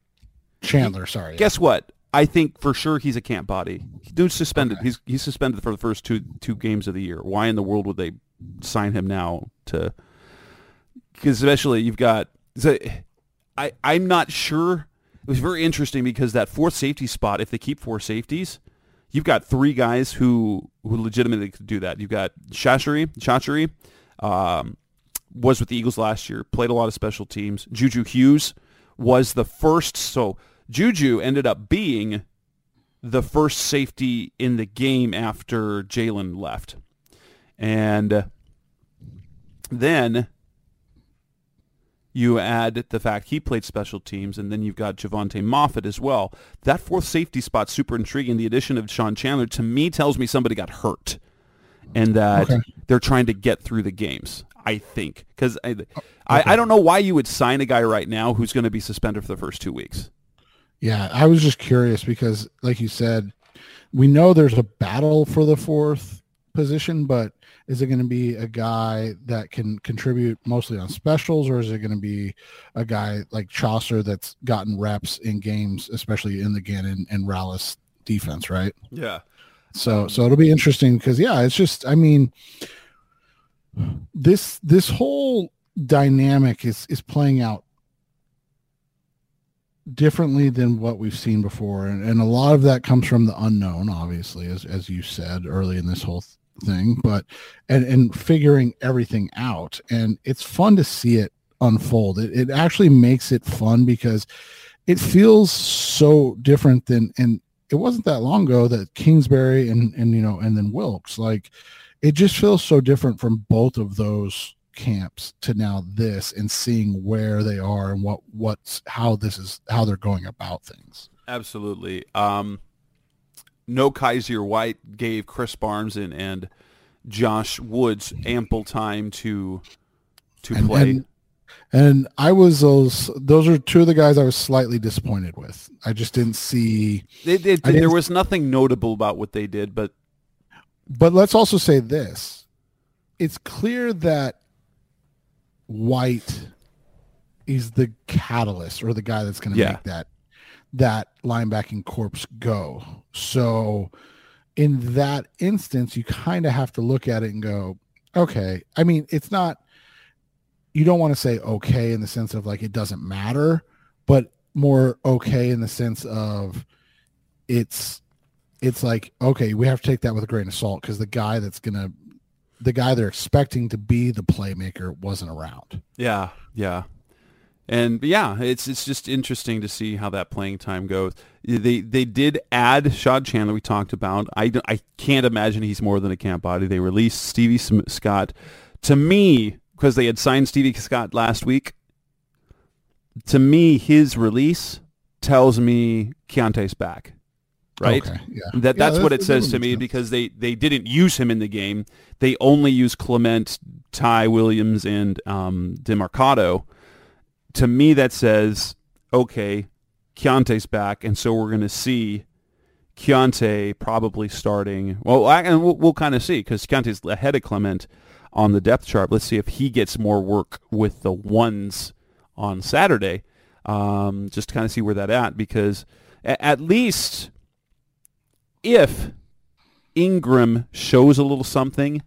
Chandler, sorry. Guess what? I think for sure he's a camp body. Dude's suspended. He's he's suspended for the first two two games of the year. Why in the world would they sign him now to? Because especially you've got. so, I I'm not sure. It was very interesting because that fourth safety spot, if they keep four safeties, you've got three guys who who legitimately could do that. You've got Chachere, Chachere, um, was with the Eagles last year, played a lot of special teams. Juju Hughes was the first. So Juju ended up being the first safety in the game after Jalen left. And then you add the fact he played special teams, and then you've got Jovante Moffatt as well. That fourth safety spot's super intriguing. The addition of Sean Chandler, to me, tells me somebody got hurt and that Okay. they're trying to get through the games. I think because I, I, I don't know why you would sign a guy right now who's going to be suspended for the first two weeks. Yeah, I was just curious because, like you said, we know there's a battle for the fourth position, but is it going to be a guy that can contribute mostly on specials, or is it going to be a guy like Chaucer that's gotten reps in games, especially in the Gannon and Rallis defense, right? Yeah. So so it'll be interesting because yeah, it's just I mean this this whole dynamic is is playing out differently than what we've seen before and, and a lot of that comes from the unknown obviously as as you said early in this whole thing but and and figuring everything out and it's fun to see it unfold it, it actually makes it fun because it feels so different than and it wasn't that long ago that Kingsbury and and you know and then Wilks like it just feels so different from both of those camps to now this and seeing where they are and what what's how this is how they're going about things. Absolutely. Um, no Kyzir White gave Krys Barnes and, and Josh Woods ample time to to And- play. and- And I was those those are two of the guys I was slightly disappointed with. I just didn't see They- they- there didn't- was nothing notable about what they did, but But let's also say this. It's clear that White is the catalyst or the guy that's going to Yeah. make that that linebacking corpse go. So in that instance, you kind of have to look at it and go, okay. I mean, it's not you don't want to say okay in the sense of like it doesn't matter, but more okay in the sense of it's it's like okay we have to take that with a grain of salt because the guy that's gonna the guy they're expecting to be the playmaker wasn't around Yeah, yeah, and yeah, it's it's just interesting to see how that playing time goes. They they did add Shad Chandler. We talked about. I, I can't imagine he's more than a camp body. They released Stevie Scott. To me, because they had signed Stevie Scott last week. To me, his release tells me Keontae's back. Right. okay yeah That Yeah, that's what it says to me sense. because they they didn't use him in the game. They only used Clement, Ty Williams, and um, Demercado. To me, that says okay, Keontae's back, and so we're going to see Keontae probably starting. Well, I, and we'll, we'll kind of see because Keontae's ahead of Clement on the depth chart. Let's see if he gets more work with the ones on Saturday. Um, just to kind of see where that at because a- at least if Ingram shows a little something,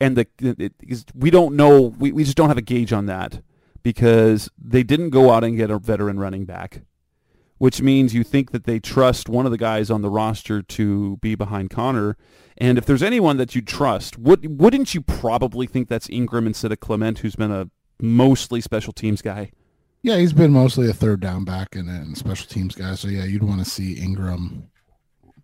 and the it, we don't know, we, we just don't have a gauge on that because they didn't go out and get a veteran running back, which means you think that they trust one of the guys on the roster to be behind Conner. And if there's anyone that you trust, would, wouldn't you probably think that's Ingram instead of Clement, who's been a mostly special teams guy? yeah he's been mostly a third down back and, and special teams guy so yeah you'd want to see ingram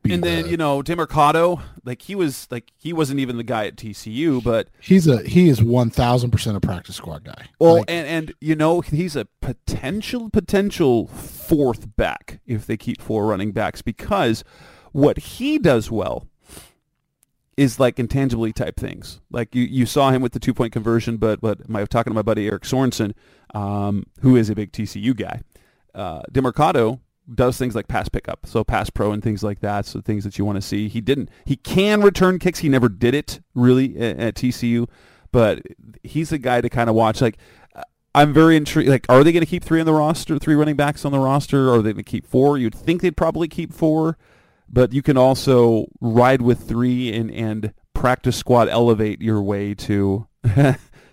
And then you know Demercado, like he was like he wasn't even the guy at TCU, but he's a he is 1000% a practice squad guy well, Like, and and you know he's a potential potential fourth back if they keep four running backs because what he does well is like intangibly type things. Like you, you saw him with the two point conversion, but but my talking to my buddy Eric Sorensen, um, who is a big TCU guy. Uh, Demercado does things like pass pickup, so pass pro and things like that. So things that you want to see. He didn't. He can return kicks. He never did it really at, at TCU, but he's a guy to kind of watch. Like uh, I'm very intrigued. Like, are they going to keep three on the roster, three running backs on the roster? Or are they going to keep four? You'd think they'd probably keep four, but you can also ride with three and and practice squad elevate your way to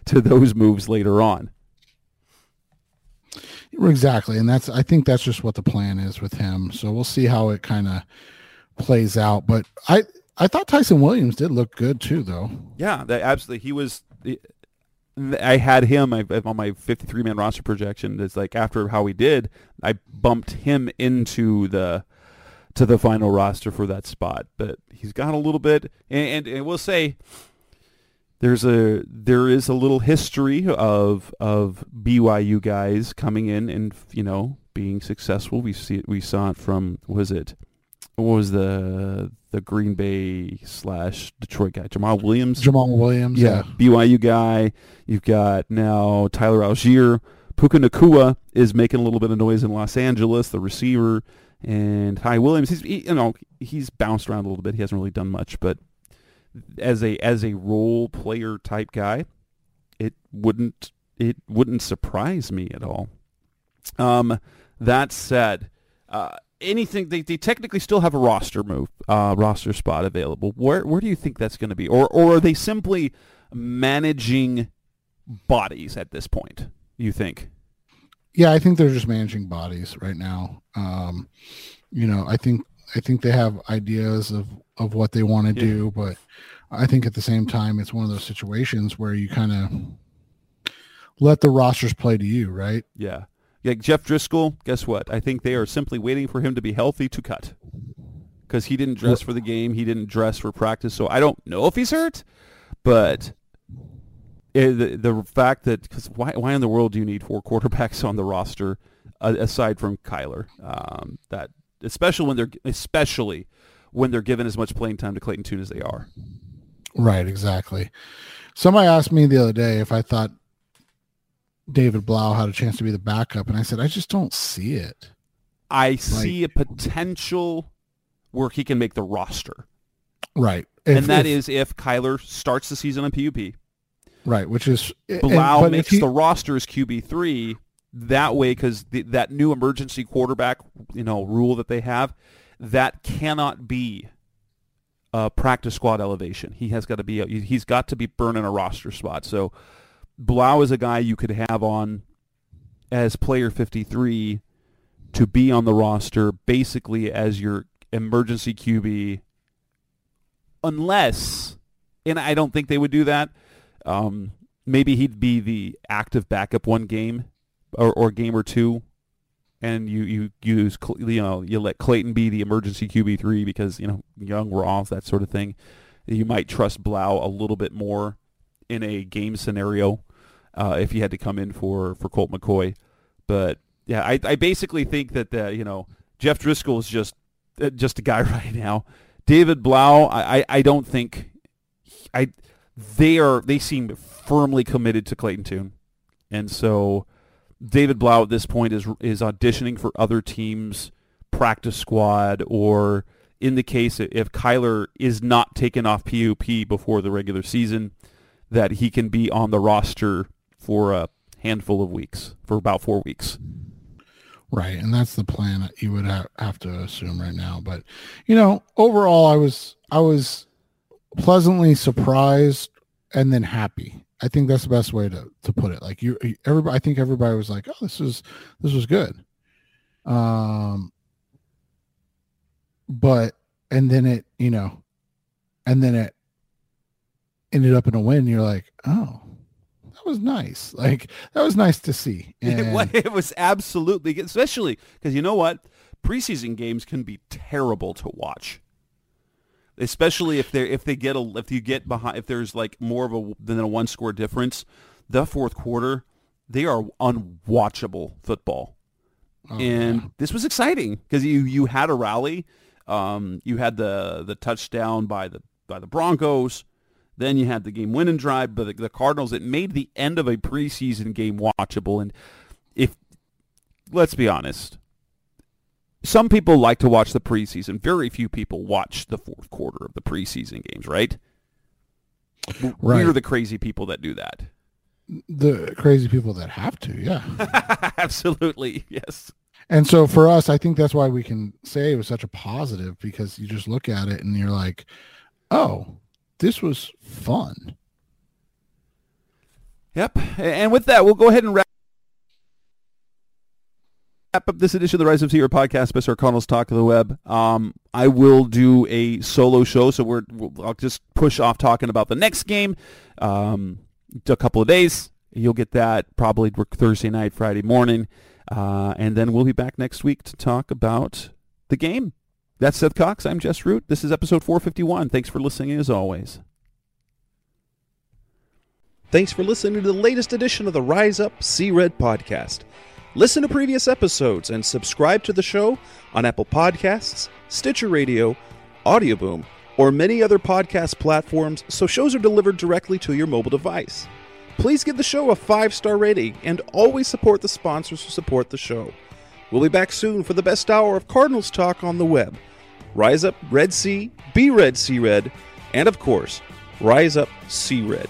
to those moves later on. Exactly, and that's I think that's just what the plan is with him. So we'll see how it kind of plays out. But I I thought Ty'Son Williams did look good too, though. Yeah, that absolutely. He was. I had him on my 53 man roster projection. It's like after how he did, I bumped him into the to the final roster for that spot. But he's got a little bit, and, and, and we'll say there's a there is a little history of of BYU guys coming in and you know being successful. We see it, we saw it from was it what was the the Green Bay slash Detroit guy Jamaal Williams Jamaal Williams, yeah, BYU guy. You've got now Tyler Allgeier. Puka Nacua is making a little bit of noise in Los Angeles, the receiver, and Ty Williams. He's he, you know he's bounced around a little bit. He hasn't really done much, but as a as a role player type guy, it wouldn't it wouldn't surprise me at all. Um, that said, uh, anything they, they technically still have a roster move uh, roster spot available. Where where do you think that's going to be, or or are they simply managing bodies at this point? You think? yeah. I think they're just managing bodies right now. Um, you know, I think I think they have ideas of of what they want to Yeah. do, but I think at the same time, it's one of those situations where you kind of let the rosters play to you, right? Yeah. Yeah, Jeff Driskel, guess what? I think they are simply waiting for him to be healthy to cut. because he didn't dress for the game. He didn't dress for practice, so I don't know if he's hurt. But eh, the the fact that because why why in the world do you need four quarterbacks on the roster uh, aside from Kyler? Um, that especially when they're especially when they're given as much playing time to Clayton Tune as they are. Right, exactly. Somebody asked me the other day if I thought David Blough had a chance to be the backup, and I said I just don't see it. I see a potential where he can make the roster, Right, and If- that if- is if Kyler starts the season on PUP. right, which is Blau if makes he- the roster as QB three. That way, because that new emergency quarterback, you know, rule that they have, that cannot be a practice squad elevation. He has got to be. He's got to be burning a roster spot. So, Blough is a guy you could have on as player fifty three to be on the roster, basically as your emergency QB, unless, and I don't think they would do that. Um, maybe he'd be the active backup one game or, or game or two, and you you use you know you let Clayton be the emergency QB three because you know young Ross that sort of thing. You might trust Blough a little bit more in a game scenario uh, if he had to come in for for Colt McCoy, but yeah, I, I basically think that uh, you know Jeff Driskel is just uh, just a guy right now. David Blough, I, I, I don't think I they are they seem firmly committed to Clayton Tune, and so David Blough at this point is is auditioning for other teams' practice squad, or in the case if Kyler is not taken off PUP before the regular season, that he can be on the roster for a handful of weeks, for about four weeks. Right, and that's the plan that you would have, to assume right now. But you know, overall, I was I was pleasantly surprised and then happy. I think that's the best way to, to put it. Like you, everybody. I think everybody was like, "Oh, this is this was good." Um, but and then it, you know, and then it ended up in a win. You're like, "Oh, that was nice. Like that was nice to see." It And- it was absolutely, especially because you know what, preseason games can be terrible to watch, especially if they if they get a if you get behind if there's like more of a than a one score difference, the fourth quarter they are unwatchable football, Oh, and yeah. this was exciting because you you had a rally, um, you had the the touchdown by the by the Broncos. Then you had the game winning drive by the, the Cardinals. It made the end of a preseason game watchable. And if let's be honest, some people like to watch the preseason. Very few people watch the fourth quarter of the preseason games, right? Right. We're the crazy people that do that. the crazy people that have to, yeah. Absolutely, yes. And so for us, I think that's why we can say it was such a positive because you just look at it and you're like, oh, this was fun. Yep. And with that, we'll go ahead and wrap wrap up this edition of the Rise of Seer podcast, Mr. Cardinals Talk of the Web. Um, I will do a solo show, so we're we'll, I'll just push off talking about the next game. Um, a couple of days, you'll get that probably Thursday night, Friday morning, uh, and then we'll be back next week to talk about the game. That's Seth Cox. I'm Jess Root. This is episode 451. Thanks for listening, as always. Thanks for listening to the latest edition of the Rise Up Sea Red podcast. Listen to previous episodes and subscribe to the show on Apple Podcasts, Stitcher Radio, Audioboom, or many other podcast platforms so shows are delivered directly to your mobile device. Please give the show a five star rating and always support the sponsors who support the show. We'll be back soon for the best hour of Cardinals talk on the web. Rise Up Red Sea, Be Red Sea Red, and of course, Rise Up Sea Red.